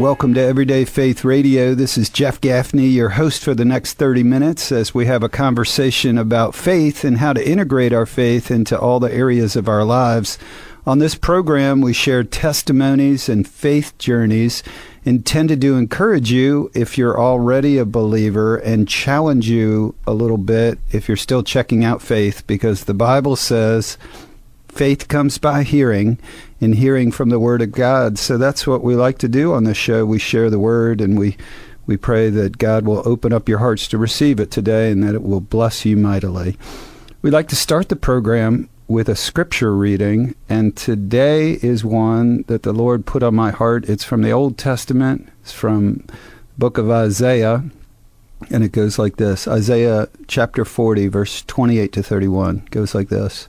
welcome to Everyday Faith Radio. This is Jeff Gaffney, your host for the next 30 minutes, as we have a conversation about faith and how to integrate our faith into all the areas of our lives. On this program, we share testimonies and faith journeys intended to encourage you if you're already a believer and challenge you a little bit if you're still checking out faith, because the Bible says faith comes by hearing and hearing from the word of God. So that's what we like to do on this show. We share the word and we we pray that God will open up your hearts to receive it today and that it will bless you mightily. We'd like to start the program with a scripture reading, and today is one that the Lord put on my heart. It's from the Old Testament. It's from book of Isaiah, and it goes like this. Isaiah chapter 40 verse 28 to 31 goes like this.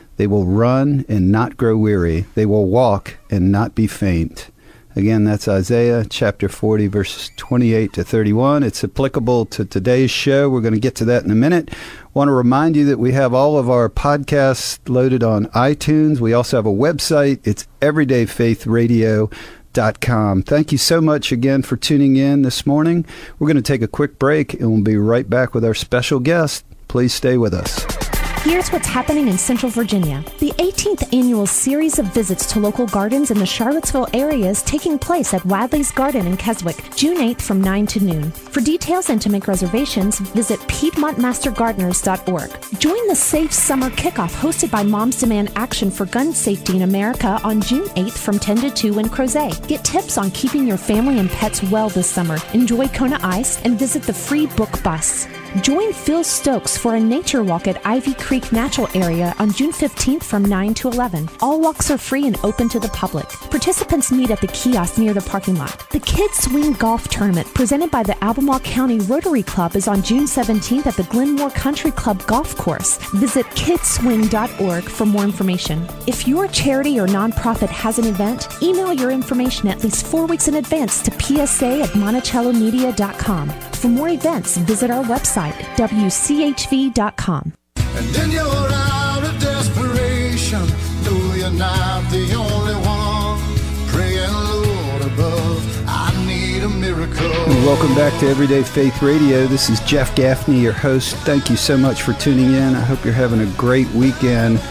They will run and not grow weary. They will walk and not be faint. Again, that's Isaiah chapter 40, verses 28 to 31. It's applicable to today's show. We're going to get to that in a minute. Want to remind you that we have all of our podcasts loaded on iTunes. We also have a website. It's everydayfaithradio.com. Thank you so much again for tuning in this morning. We're going to take a quick break and we'll be right back with our special guest. Please stay with us. Here's what's happening in Central Virginia. The 18th annual series of visits to local gardens in the Charlottesville area is taking place at Wadley's Garden in Keswick, June 8th from 9 to noon. For details and to make reservations, visit PiedmontMasterGardeners.org. Join the Safe Summer Kickoff hosted by Moms Demand Action for Gun Safety in America on June 8th from 10 to 2 in Crozet. Get tips on keeping your family and pets well this summer. Enjoy Kona Ice and visit the free book bus. Join Phil Stokes for a nature walk at Ivy Creek Natural Area on June 15th from 9 to 11. All walks are free and open to the public. Participants meet at the kiosk near the parking lot. The Kids Swing Golf Tournament presented by the Albemarle County Rotary Club is on June 17th at the Glenmore Country Club Golf Course. Visit kidswing.org for more information. If your charity or nonprofit has an event, email your information at least four weeks in advance to psa at monticellomedia.com. For more events, visit our website wchv.com. And in your hour of desperation, know you're not the only one. Praying, Lord above, I need a miracle. Welcome back to Everyday Faith Radio. This is Jeff Gaffney, your host. Thank you so much for tuning in. I hope you're having a great weekend.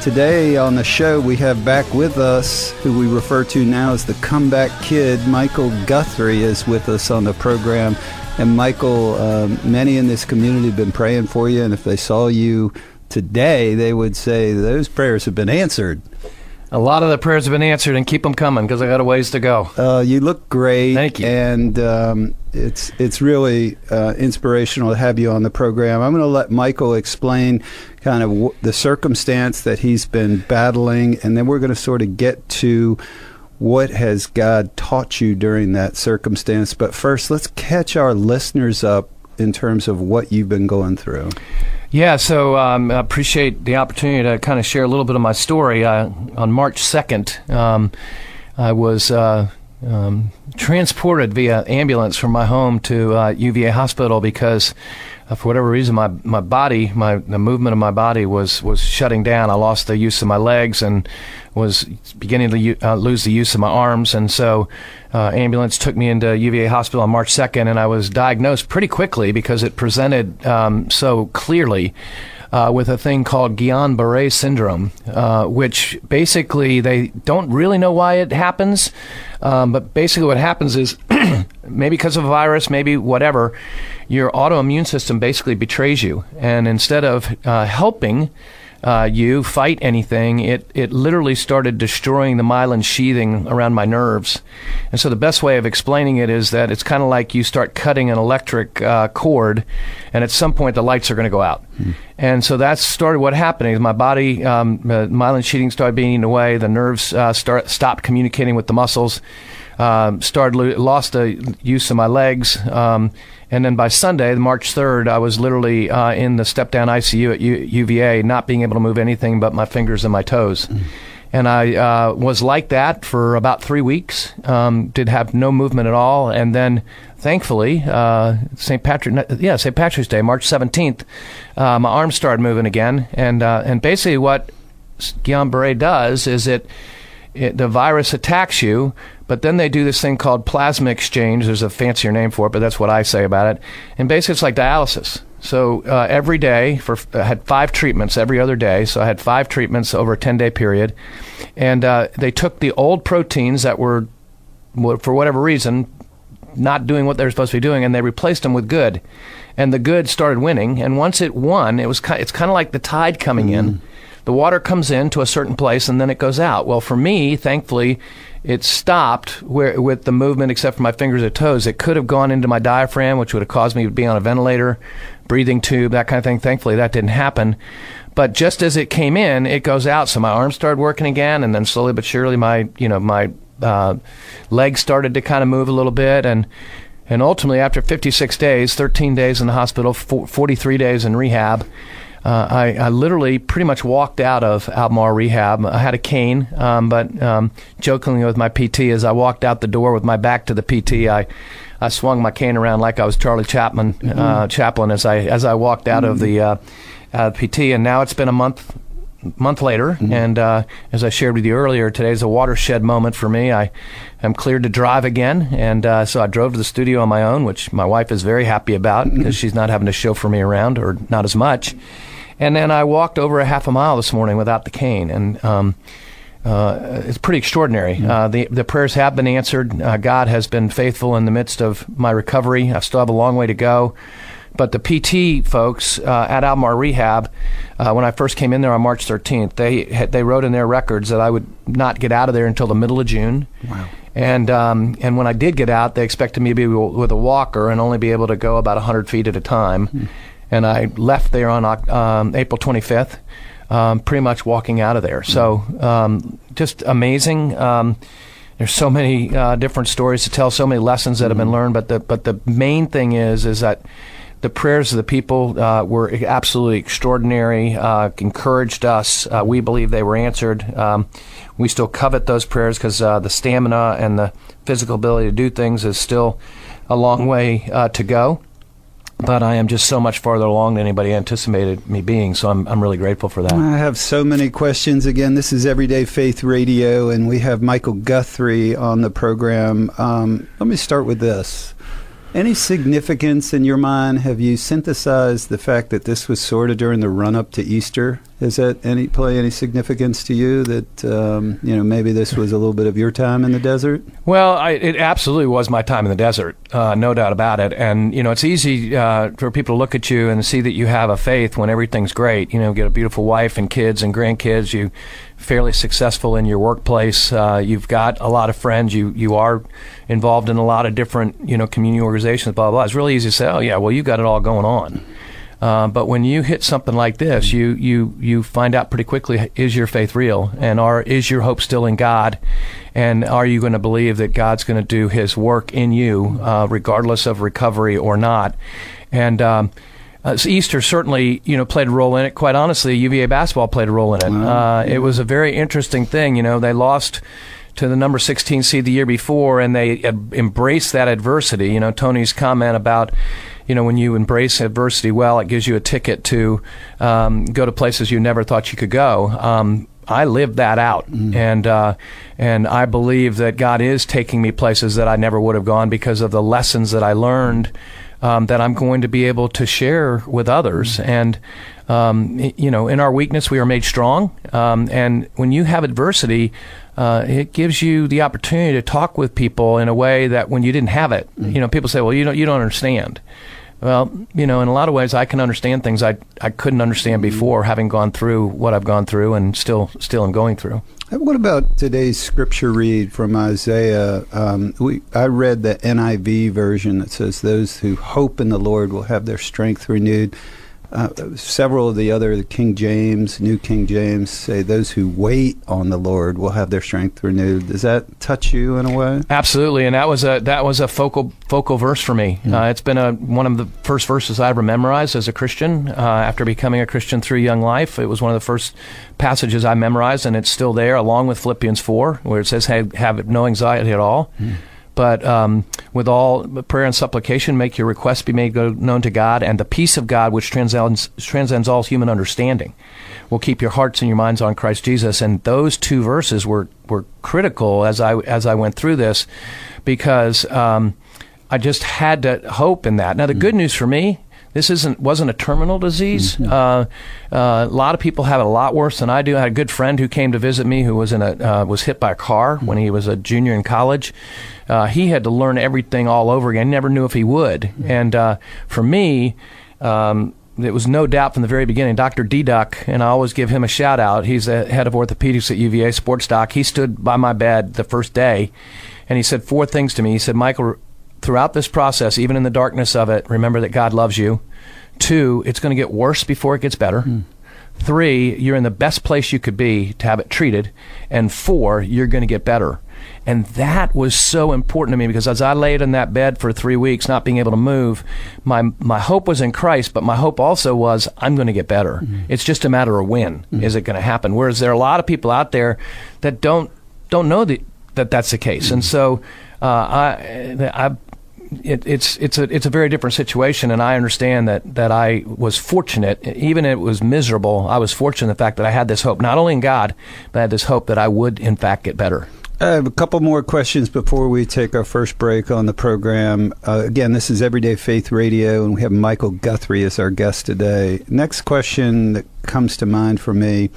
Today on the show, we have back with us who we refer to now as the comeback kid. Michael Guthrie is with us on the program. And Michael, um, many in this community have been praying for you, and if they saw you today, they would say those prayers have been answered. A lot of the prayers have been answered, and keep them coming because I got a ways to go. Uh, you look great. Thank you. And um, it's it's really uh, inspirational to have you on the program. I'm going to let Michael explain kind of w- the circumstance that he's been battling, and then we're going to sort of get to what has God taught you during that circumstance. But first, let's catch our listeners up in terms of what you've been going through. Yeah, so um, I appreciate the opportunity to kind of share a little bit of my story. Uh, on March 2nd, um, I was uh, um, transported via ambulance from my home to uh, UVA hospital because uh, for whatever reason, my, my body, my the movement of my body was was shutting down. I lost the use of my legs and was beginning to uh, lose the use of my arms, and so uh, ambulance took me into UVA hospital on March 2nd, and I was diagnosed pretty quickly because it presented um, so clearly. Uh, with a thing called Guillain-Barré syndrome, uh, which basically they don't really know why it happens, um, but basically what happens is maybe because of a virus, maybe whatever, your autoimmune system basically betrays you, and instead of uh, helping uh, you fight anything, it, it literally started destroying the myelin sheathing around my nerves. And so the best way of explaining it is that it's kind of like you start cutting an electric uh, cord, and at some point the lights are going to go out. Hmm. And so that started what happening. Is my body, um, myelin sheathing started being eaten away. The nerves uh, start stopped communicating with the muscles. Um, started lo- lost the use of my legs, um, and then by Sunday, March third, I was literally uh, in the step down ICU at U- UVA, not being able to move anything but my fingers and my toes. And I uh, was like that for about three weeks. Um, did have no movement at all, and then thankfully, uh, St. Patrick, yeah, St. Patrick's Day, March seventeenth, uh, my arms started moving again, and uh, and basically what Guillain-Barré does is it, it the virus attacks you, but then they do this thing called plasma exchange. There's a fancier name for it, but that's what I say about it. And basically, it's like dialysis. So uh, every day, for I had five treatments every other day. So I had five treatments over a 10 day period, and uh, they took the old proteins that were, for whatever reason, not doing what they were supposed to be doing, and they replaced them with good, and the good started winning. And once it won, it was ki- it's kind of like the tide coming in. The water comes in to a certain place and then it goes out. Well, for me, thankfully, it stopped where, with the movement except for my fingers and toes. It could have gone into my diaphragm, which would have caused me to be on a ventilator, breathing tube, that kind of thing. Thankfully, that didn't happen. But just as it came in, it goes out. So my arms started working again, and then slowly but surely, my you know my uh, legs started to kind of move a little bit, and and ultimately, after 56 days, 13 days in the hospital, 43 days in rehab, uh, I, I, literally pretty much walked out of Albemarle Rehab. I had a cane, um, but um, jokingly with my PT, as I walked out the door with my back to the PT, I, I swung my cane around like I was Charlie Chapman, mm-hmm. uh, Chaplin as I as I walked out mm-hmm. of the uh, uh PT. And now it's been a month month later, mm-hmm. and uh, as I shared with you earlier, today's a watershed moment for me. I am cleared to drive again, and uh, so I drove to the studio on my own, which my wife is very happy about because mm-hmm. she's not having to chauffeur me around or not as much. And then I walked over a half a mile this morning without the cane, and um, uh, it's pretty extraordinary. Mm-hmm. Uh, the the prayers have been answered. Uh, God has been faithful in the midst of my recovery. I still have a long way to go. But the PT folks uh, at Albemarle Rehab, uh, when I first came in there on March 13th, they they wrote in their records that I would not get out of there until the middle of June. Wow. And um, and when I did get out, they expected me to be with a walker and only be able to go about 100 feet at a time. Mm. And I left there on um, April 25th, um, pretty much walking out of there. So um, just amazing. Um, there's so many uh, different stories to tell, so many lessons that have been mm-hmm. learned. But the but the main thing is is that the prayers of the people uh, were absolutely extraordinary, uh, encouraged us. Uh, we believe they were answered. Um, we still covet those prayers because uh, the stamina and the physical ability to do things is still a long way uh, to go. But I am just so much farther along than anybody anticipated me being, so I'm, I'm really grateful for that. I have so many questions. Again, this is Everyday Faith Radio, and we have Michael Guthrie on the program. Um, let me start with this. Any significance in your mind? Have you synthesized the fact that this was sort of during the run up to Easter? Does that any play any significance to you that um, you know maybe this was a little bit of your time in the desert? Well, I, it absolutely was my time in the desert, uh, no doubt about it. And you know, it's easy uh, for people to look at you and see that you have a faith when everything's great. You know, get a beautiful wife and kids and grandkids. You fairly successful in your workplace. Uh, you've got a lot of friends. You you are involved in a lot of different you know community organizations. Blah blah. blah. It's really easy to say, oh yeah, well you got it all going on. Uh, but when you hit something like this, you you you find out pretty quickly: is your faith real, and are is your hope still in God, and are you going to believe that God's going to do His work in you, uh, regardless of recovery or not? And um, uh, so Easter certainly, you know, played a role in it. Quite honestly, UVA basketball played a role in it. Uh, it was a very interesting thing. You know, they lost to the number 16 seed the year before, and they embraced that adversity. You know, Tony's comment about, you know, when you embrace adversity well, it gives you a ticket to um, go to places you never thought you could go. Um, I lived that out, mm. and uh, and I believe that God is taking me places that I never would have gone because of the lessons that I learned um, that I'm going to be able to share with others. Mm-hmm. And um, you know, in our weakness, we are made strong. Um, and when you have adversity, uh, it gives you the opportunity to talk with people in a way that when you didn't have it, mm-hmm. you know, people say, "Well, you don't, you don't understand." Well, you know, in a lot of ways, I can understand things I I couldn't understand mm-hmm. before, having gone through what I've gone through, and still still am going through. What about today's scripture read from Isaiah? Um, we, I read the NIV version that says, "Those who hope in the Lord will have their strength renewed." Uh, several of the other King James, New King James say those who wait on the Lord will have their strength renewed. Does that touch you in a way? Absolutely, and that was a that was a focal focal verse for me. Mm. Uh, it's been a one of the first verses I ever memorized as a Christian. Uh, after becoming a Christian through young life, it was one of the first passages I memorized, and it's still there, along with Philippians four, where it says, "Have, have no anxiety at all." Mm but um, with all prayer and supplication, make your requests be made known to God, and the peace of God, which transcends, transcends all human understanding, will keep your hearts and your minds on Christ Jesus. And those two verses were, were critical as I, as I went through this because um, I just had to hope in that. Now, the mm-hmm. good news for me this isn't wasn't a terminal disease. Mm-hmm. Uh, uh, a lot of people have it a lot worse than I do. I had a good friend who came to visit me who was in a uh, was hit by a car mm-hmm. when he was a junior in college, uh, he had to learn everything all over again. Never knew if he would. Mm-hmm. And uh, for me, um, it was no doubt from the very beginning. Dr. Diduch, and I always give him a shout out. He's the head of orthopedics at UVA Sports Doc. He stood by my bed the first day, and he said four things to me. He said, "Michael, throughout this process, even in the darkness of it, remember that God loves you. Two, it's going to get worse before it gets better." Mm. Three, you're in the best place you could be to have it treated. And four, you're going to get better. And that was so important to me because as I laid in that bed for three weeks, not being able to move, my, my hope was in Christ, but my hope also was I'm going to get better. Mm-hmm. It's just a matter of when mm-hmm. is it going to happen. Whereas there are a lot of people out there that don't, don't know the, that that's the case. Mm-hmm. And so, uh, I, I, it, it's it's a it's a very different situation, and I understand that that I was fortunate, even it was miserable. I was fortunate in the fact that I had this hope, not only in God, but I had this hope that I would in fact get better. I have a couple more questions before we take our first break on the program. Uh, again, this is Everyday Faith Radio, and we have Michael Guthrie as our guest today. Next question that comes to mind for me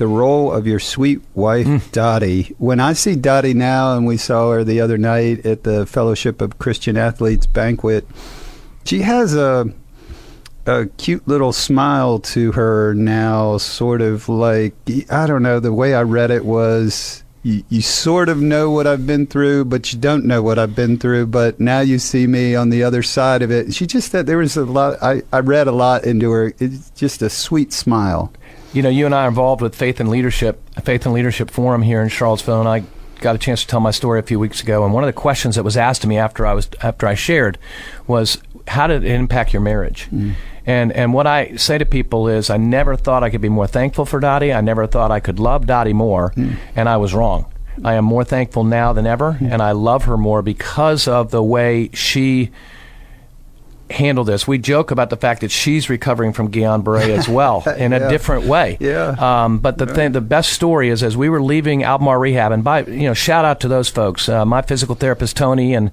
the role of your sweet wife, mm. Dottie. When I see Dottie now, and we saw her the other night at the Fellowship of Christian Athletes banquet, she has a a cute little smile to her now, sort of like I don't know. The way I read it was you, you sort of know what I've been through, but you don't know what I've been through. But now you see me on the other side of it. She just that there was a lot. I, I read a lot into her. It's just a sweet smile. You know, you and I are involved with Faith and Leadership, Faith and Leadership Forum here in Charlottesville, and I got a chance to tell my story a few weeks ago. And one of the questions that was asked to me after I was after I shared was, "How did it impact your marriage?" Mm. And and what I say to people is, I never thought I could be more thankful for Dottie. I never thought I could love Dottie more, mm. and I was wrong. I am more thankful now than ever, mm. and I love her more because of the way she handle this. We joke about the fact that she's recovering from Guillain-Barré as well in yeah. a different way. Yeah. Um, but the thing, the best story is as we were leaving Albemarle Rehab, and by you know, shout out to those folks. Uh, my physical therapist Tony and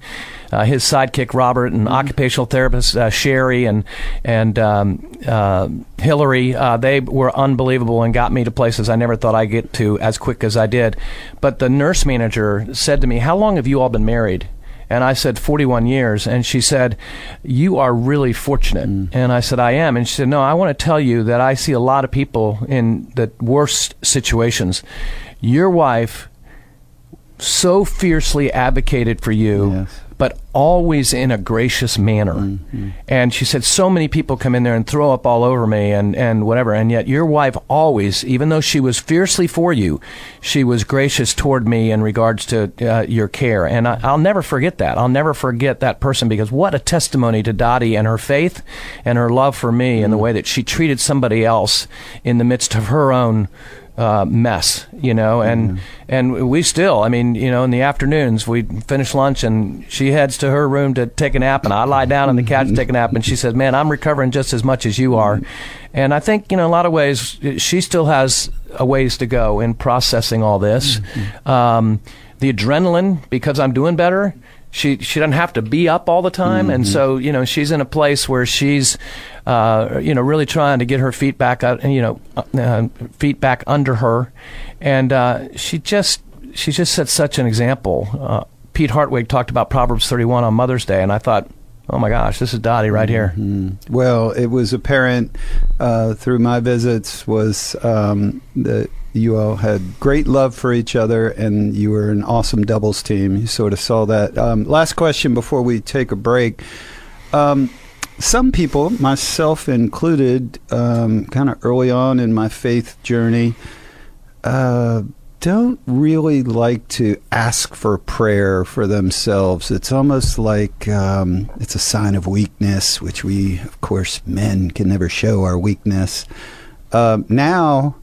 uh, his sidekick Robert, and mm-hmm. occupational therapist uh, Sherry and and um, uh, Hillary. Uh, they were unbelievable and got me to places I never thought I'd get to as quick as I did. But the nurse manager said to me, "How long have you all been married?" And I said, 41 years. And she said, You are really fortunate. Mm. And I said, I am. And she said, No, I want to tell you that I see a lot of people in the worst situations. Your wife so fiercely advocated for you. Yes but always in a gracious manner. Mm-hmm. And she said, so many people come in there and throw up all over me and, and whatever. And yet your wife always, even though she was fiercely for you, she was gracious toward me in regards to uh, your care. And I, will never forget that. I'll never forget that person because what a testimony to Dottie and her faith and her love for me mm-hmm. and the mm. way that she treated somebody else in the midst of her own uh, mess, you know, and mm-hmm. and we still, I mean, you know, in the afternoons we finish lunch and she heads to her room to take a nap, and I lie down on the couch to take a nap, and she says, "Man, I'm recovering just as much as you are," and I think you know, in a lot of ways, she still has a ways to go in processing all this. Mm-hmm. Um, the adrenaline, because I'm doing better, she she doesn't have to be up all the time, mm-hmm. and so you know she's in a place where she's uh, you know really trying to get her feet back out, you know uh, feet back under her, and uh, she just she just set such an example. Uh, Pete Hartwig talked about Proverbs 31 on Mother's Day, and I thought. Oh my gosh, this is Dottie right here. Mm-hmm. Well, it was apparent uh, through my visits was um, that you all had great love for each other, and you were an awesome doubles team. You sort of saw that. Um, last question before we take a break. Um, some people, myself included, um, kind of early on in my faith journey, uh, don't really like to ask for prayer for themselves. It's almost like um, it's a sign of weakness, which we, of course, men can never show our weakness. Uh, now,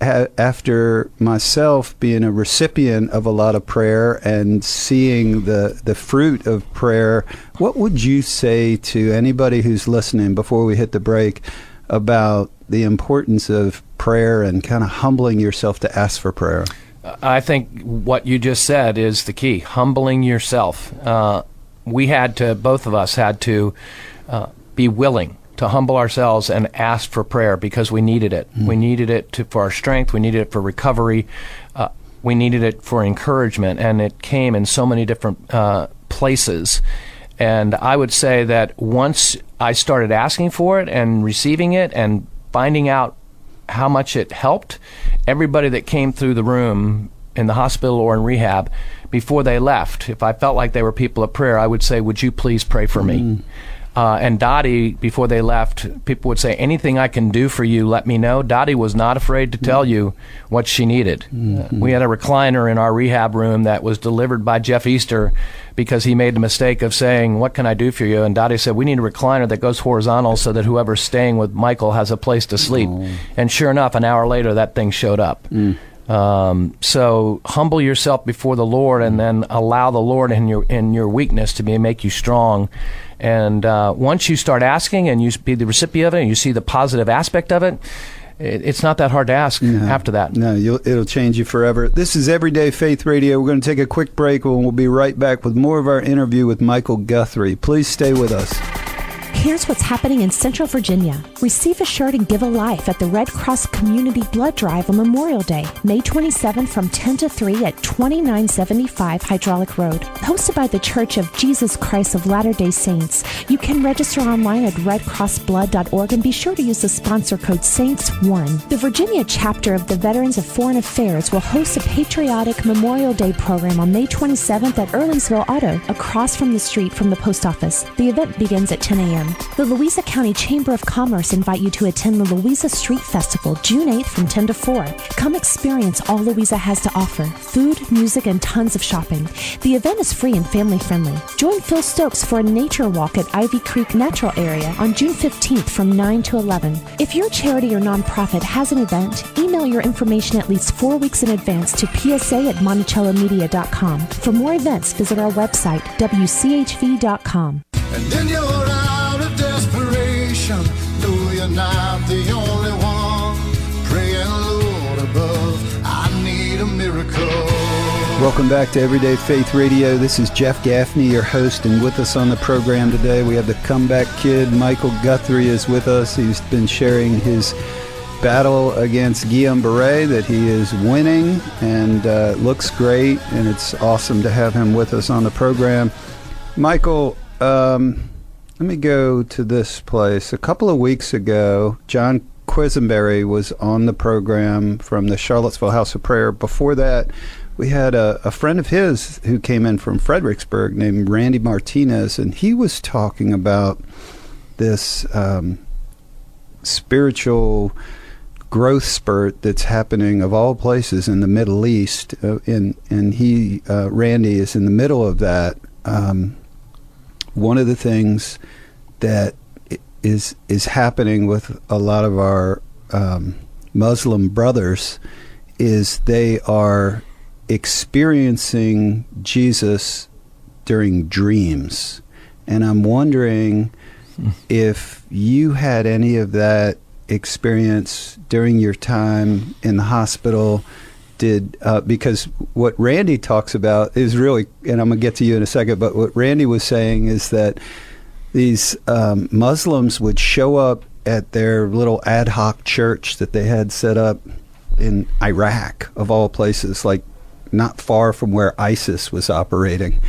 after myself being a recipient of a lot of prayer and seeing the, the fruit of prayer, what would you say to anybody who's listening before we hit the break about the importance of prayer and kind of humbling yourself to ask for prayer? I think what you just said is the key humbling yourself. Uh, we had to, both of us had to uh, be willing to humble ourselves and ask for prayer because we needed it. Mm. We needed it to, for our strength, we needed it for recovery, uh, we needed it for encouragement, and it came in so many different uh, places. And I would say that once I started asking for it and receiving it and finding out how much it helped, everybody that came through the room in the hospital or in rehab, before they left, if I felt like they were people of prayer, I would say, Would you please pray for me? Mm. Uh, and Dottie, before they left, people would say, "Anything I can do for you, let me know." Dottie was not afraid to tell you what she needed. Mm-hmm. We had a recliner in our rehab room that was delivered by Jeff Easter because he made the mistake of saying, "What can I do for you?" And Dottie said, "We need a recliner that goes horizontal so that whoever's staying with Michael has a place to sleep." Oh. And sure enough, an hour later, that thing showed up. Mm. Um, so humble yourself before the Lord, and then allow the Lord in your in your weakness to be make you strong. And uh, once you start asking, and you be the recipient of it, and you see the positive aspect of it, it it's not that hard to ask no, after that. No, it'll change you forever. This is Everyday Faith Radio. We're going to take a quick break, and we'll be right back with more of our interview with Michael Guthrie. Please stay with us. Here's what's happening in Central Virginia. Receive a shirt and give a life at the Red Cross Community Blood Drive on Memorial Day, May 27 from 10 to 3 at 2975 Hydraulic Road. Hosted by the Church of Jesus Christ of Latter day Saints. You can register online at redcrossblood.org and be sure to use the sponsor code SAINTS1. The Virginia chapter of the Veterans of Foreign Affairs will host a patriotic Memorial Day program on May 27th at Earlysville Auto, across from the street from the post office. The event begins at 10 a.m. The Louisa County Chamber of Commerce invite you to attend the Louisa Street Festival June 8th from 10 to 4. Come experience all Louisa has to offer food, music, and tons of shopping. The event is free and family friendly. Join Phil Stokes for a nature walk at Ivy Creek Natural Area on June 15th from 9 to 11. If your charity or nonprofit has an event, email your information at least four weeks in advance to psa at monticellomedia.com. For more events, visit our website, wchv.com you're not the only one. Praying, Lord above, I need a miracle. Welcome back to Everyday Faith Radio. This is Jeff Gaffney, your host, and with us on the program today, we have the comeback kid. Michael Guthrie is with us. He's been sharing his battle against Guillain-Barré that he is winning and uh, looks great, and it's awesome to have him with us on the program. Michael, um, let me go to this place. A couple of weeks ago, John Quisenberry was on the program from the Charlottesville House of Prayer. Before that, we had a, a, friend of his who came in from Fredericksburg named Randy Martinez, and he was talking about this um, spiritual growth spurt that's happening of all places in the Middle East. Uh, and, and he, uh, Randy, is in the middle of that. Um, one of the things that is is happening with a lot of our um, Muslim brothers is they are experiencing Jesus during dreams, and I'm wondering if you had any of that experience during your time in the hospital uh, because what Randy talks about is really, and I'm gonna get to you in a second. But what Randy was saying is that these um, Muslims would show up at their little ad hoc church that they had set up in Iraq, of all places, like not far from where ISIS was operating.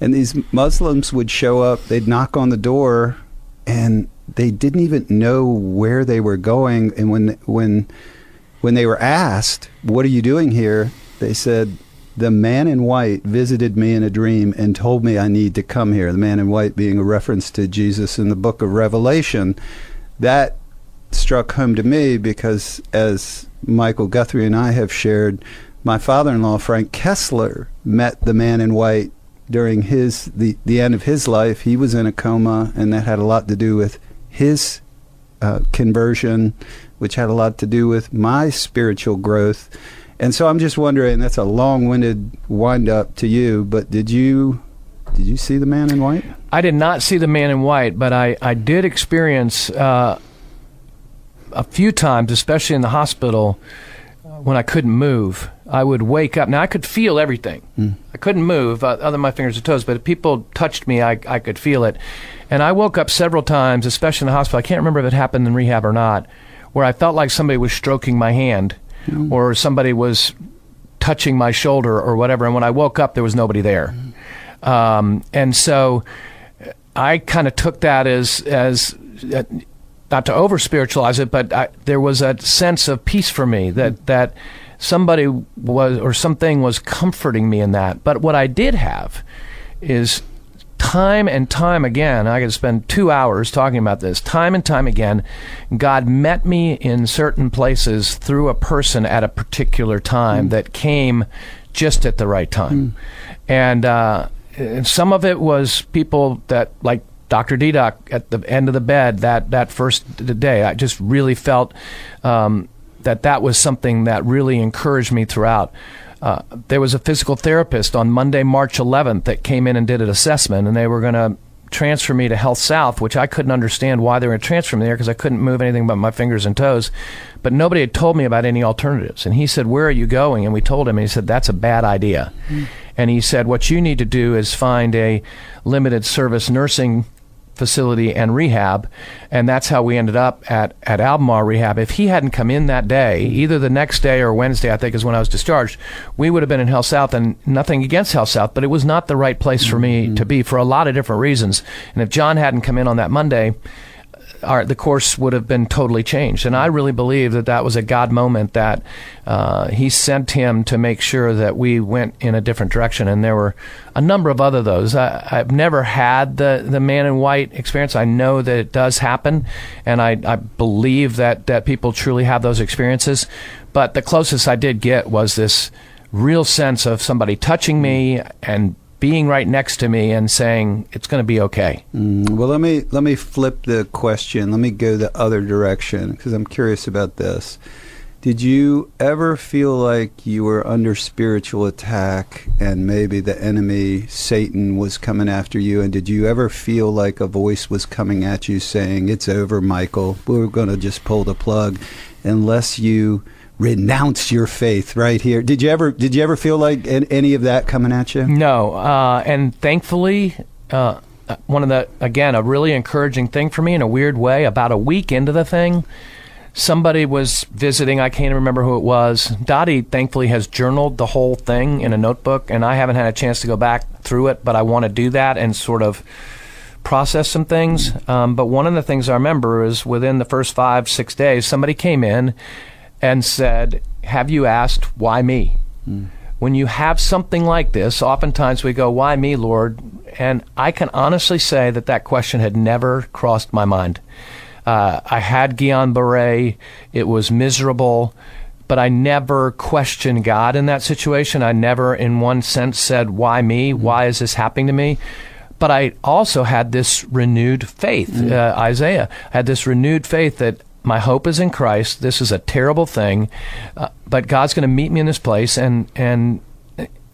And these Muslims would show up, they'd knock on the door, and they didn't even know where they were going. And when when when they were asked, "What are you doing here?" they said, the man in white visited me in a dream and told me I need to come here. The man in white being a reference to Jesus in the book of Revelation. That struck home to me because, as Michael Guthrie and I have shared, my father in law, Frank Kessler, met the man in white during his the, the end of his life. He was in a coma, and that had a lot to do with his uh, conversion, which had a lot to do with my spiritual growth. And so I'm just wondering. That's a long-winded wind-up to you, but did you did you see the man in white? I did not see the man in white, but I I did experience uh, a few times, especially in the hospital, when I couldn't move. I would wake up. Now I could feel everything. Mm. I couldn't move uh, other than my fingers and toes, but if people touched me, I I could feel it. And I woke up several times, especially in the hospital. I can't remember if it happened in rehab or not, where I felt like somebody was stroking my hand Mm. or somebody was touching my shoulder or whatever. And when I woke up, there was nobody there. Um, and so I kind of took that as as uh, not to over spiritualize it, but I, there was a sense of peace for me that that somebody was or something was comforting me in that. But what I did have is time and time again, I could spend two hours talking about this. Time and time again, God met me in certain places through a person at a particular time that came just at the right time. And, uh, and some of it was people that, like Dr. Diduch at the end of the bed that, that first day. I just really felt um, that that was something that really encouraged me throughout. Uh, there was a physical therapist on Monday, March 11th, that came in and did an assessment, and they were going to transfer me to Health South, which I couldn't understand why they were going to transfer me there because I couldn't move anything but my fingers and toes. But nobody had told me about any alternatives. And he said, Where are you going? And we told him, and he said, That's a bad idea. And he said, What you need to do is find a limited service nursing facility and rehab, and that's how we ended up at at Albemarle Rehab. If he hadn't come in that day, either the next day or Wednesday, I think is when I was discharged, we would have been in Health South. And nothing against Health South, but it was not the right place for me to be for a lot of different reasons. And if John hadn't come in on that Monday, our, the course would have been totally changed. And I really believe that that was a God moment that uh, He sent him to make sure that we went in a different direction. And there were a number of other those. I, I've never had the, the man in white experience. I know that it does happen, and I, I believe that, that people truly have those experiences. But the closest I did get was this real sense of somebody touching me and being right next to me and saying it's going to be okay. Mm, well, let me let me flip the question. Let me go the other direction because I'm curious about this. Did you ever feel like you were under spiritual attack and maybe the enemy, Satan, was coming after you? And did you ever feel like a voice was coming at you saying, It's over, Michael. We're going to just pull the plug unless you renounce your faith right here? Did you ever did you ever feel like any of that coming at you? No, uh, and thankfully, uh, one of the again a really encouraging thing for me in a weird way. About a week into the thing, somebody was visiting. I can't remember who it was. Dottie thankfully has journaled the whole thing in a notebook, and I haven't had a chance to go back through it, but I want to do that and sort of process some things. Um, but one of the things I remember is within the first five six days, somebody came in and said, "Have you asked why me?" when you have something like this, oftentimes we go, Why me, Lord? And I can honestly say that that question had never crossed my mind. Uh, I had Guillain Barre, it was miserable, but I never questioned God in that situation. I never, in one sense, said, Why me? Why is this happening to me? But I also had this renewed faith. Uh, Isaiah had this renewed faith that my hope is in Christ. This is a terrible thing, uh, but God's going to meet me in this place, and and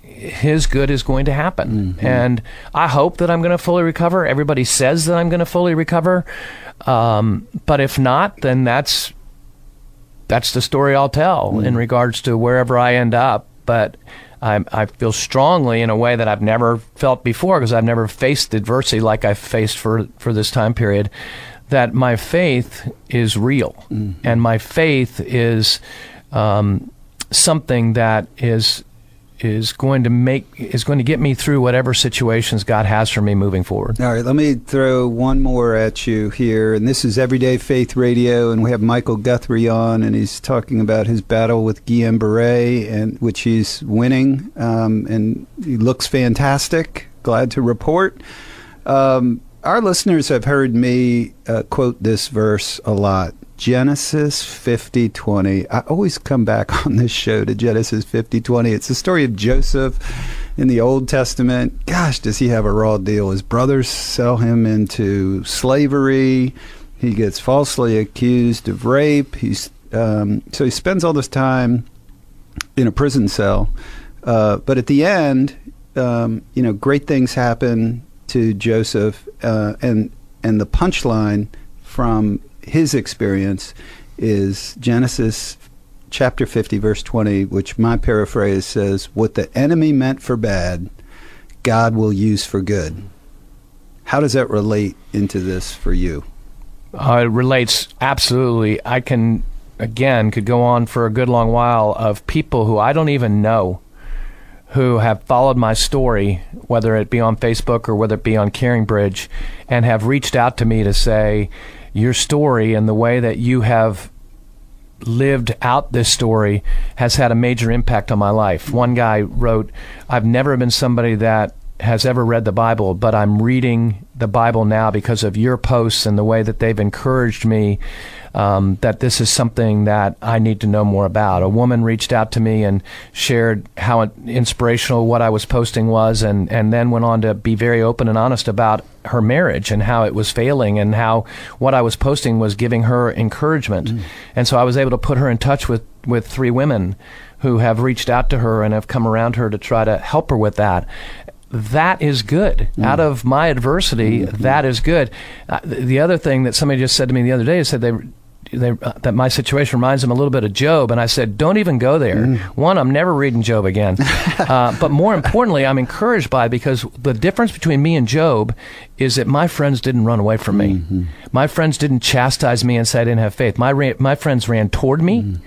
His good is going to happen. And I hope that I'm going to fully recover. Everybody says that I'm going to fully recover, um, but if not, then that's that's the story I'll tell in regards to wherever I end up. But I, I feel strongly in a way that I've never felt before because I've never faced adversity like I've faced for for this time period. That my faith is real, and my faith is um, something that is is going to make is going to get me through whatever situations God has for me moving forward. All right, let me throw one more at you here, and this is Everyday Faith Radio, and we have Michael Guthrie on, and he's talking about his battle with Guillain Barre, and which he's winning, um, and he looks fantastic. Glad to report. Um, our listeners have heard me uh, quote this verse a lot. Genesis 50:20. I always come back on this show to Genesis 50:20. It's the story of Joseph in the Old Testament. Gosh, does he have a raw deal? His brothers sell him into slavery. He gets falsely accused of rape. He's um, so he spends all this time in a prison cell. Uh, but at the end, um, you know, great things happen to Joseph, uh, and and the punchline from his experience is Genesis chapter 50, verse 20, which my paraphrase says, What the enemy meant for bad, God will use for good. How does that relate into this for you? Uh, it relates absolutely. I can, again, could go on for a good long while of people who I don't even know who have followed my story, whether it be on Facebook or whether it be on Caring Bridge, and have reached out to me to say, your story and the way that you have lived out this story has had a major impact on my life. One guy wrote, I've never been somebody that has ever read the Bible, but I'm reading the Bible now because of your posts and the way that they've encouraged me um, that this is something that I need to know more about. A woman reached out to me and shared how inspirational what I was posting was, and, and then went on to be very open and honest about her marriage and how it was failing and how what I was posting was giving her encouragement. Mm. And so I was able to put her in touch with, with three women who have reached out to her and have come around her to try to help her with that that is good. Mm. Out of my adversity, mm-hmm. that is good. Uh, the other thing that somebody just said to me the other day is said they they, uh, that my situation reminds them a little bit of Job, and I said, "Don't even go there." Mm. One, I'm never reading Job again, uh, but more importantly, I'm encouraged by because the difference between me and Job is that my friends didn't run away from me. Mm-hmm. My friends didn't chastise me and say I didn't have faith. My ra- my friends ran toward me. Mm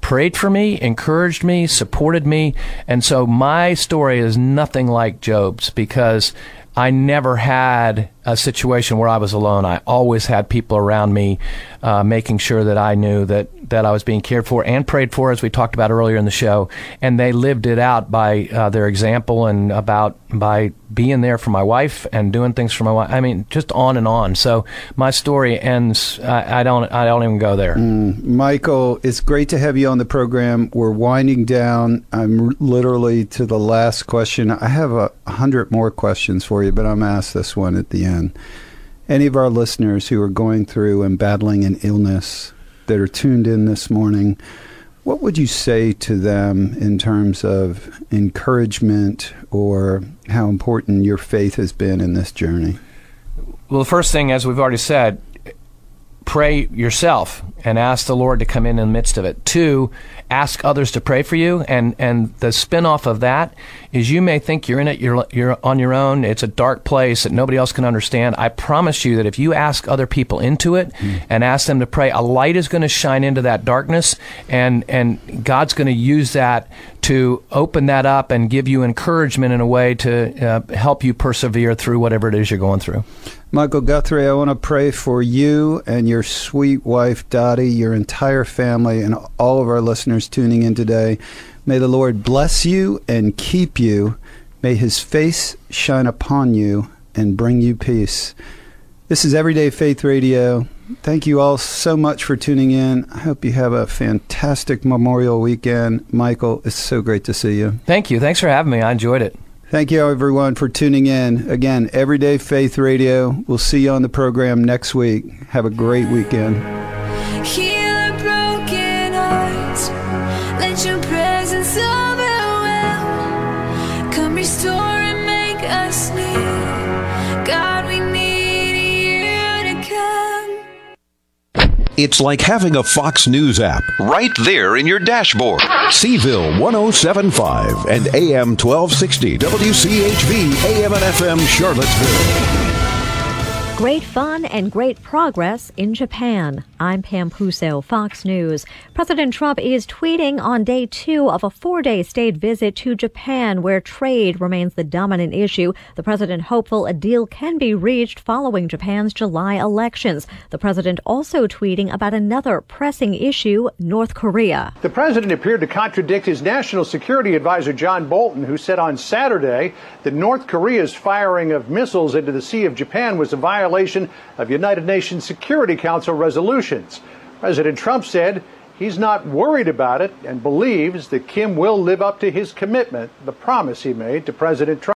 prayed for me, encouraged me, supported me. And so my story is nothing like Job's because I never had a situation where I was alone. I always had people around me uh, making sure that I knew that, that I was being cared for and prayed for, as we talked about earlier in the show. And they lived it out by uh, their example and about by being there for my wife and doing things for my wife. I mean, just on and on. So my story ends. I, I don't. I don't even go there. Mm, Michael, it's great to have you on the program. We're winding down. I'm literally to the last question. I have a hundred more questions for you, but I'm asked this one at the end any of our listeners who are going through and battling an illness that are tuned in this morning, what would you say to them in terms of encouragement or how important your faith has been in this journey? Well, the first thing, as we've already said, pray yourself and ask the Lord to come in in the midst of it. Two, ask others to pray for you. And, and the spin-off of that is you may think you're in it, you're, you're on your own. It's a dark place that nobody else can understand. I promise you that if you ask other people into it mm. and ask them to pray, a light is going to shine into that darkness and, and God's going to use that to open that up and give you encouragement in a way to uh, help you persevere through whatever it is you're going through. Michael Guthrie, I want to pray for you and your sweet wife, Dottie, your entire family, and all of our listeners tuning in today. May the Lord bless you and keep you. May his face shine upon you and bring you peace. This is Everyday Faith Radio. Thank you all so much for tuning in. I hope you have a fantastic Memorial weekend. Michael, it's so great to see you. Thank you. Thanks for having me. I enjoyed it. Thank you, everyone, for tuning in. Again, Everyday Faith Radio. We'll see you on the program next week. Have a great weekend. It's like having a Fox News app right there in your dashboard. Seville 1075 and AM 1260 WCHV AM and FM Charlottesville. Great fun and great progress in Japan. I'm Pam Puso, Fox News. President Trump is tweeting on day two of a four day state visit to Japan where trade remains the dominant issue. The president hopeful a deal can be reached following Japan's July elections. The president also tweeting about another pressing issue, North Korea. The president appeared to contradict his national security advisor, John Bolton, who said on Saturday that North Korea's firing of missiles into the Sea of Japan was a violation violation of United Nations Security Council resolutions. President Trump said he's not worried about it and believes that Kim will live up to his commitment, the promise he made to President Trump.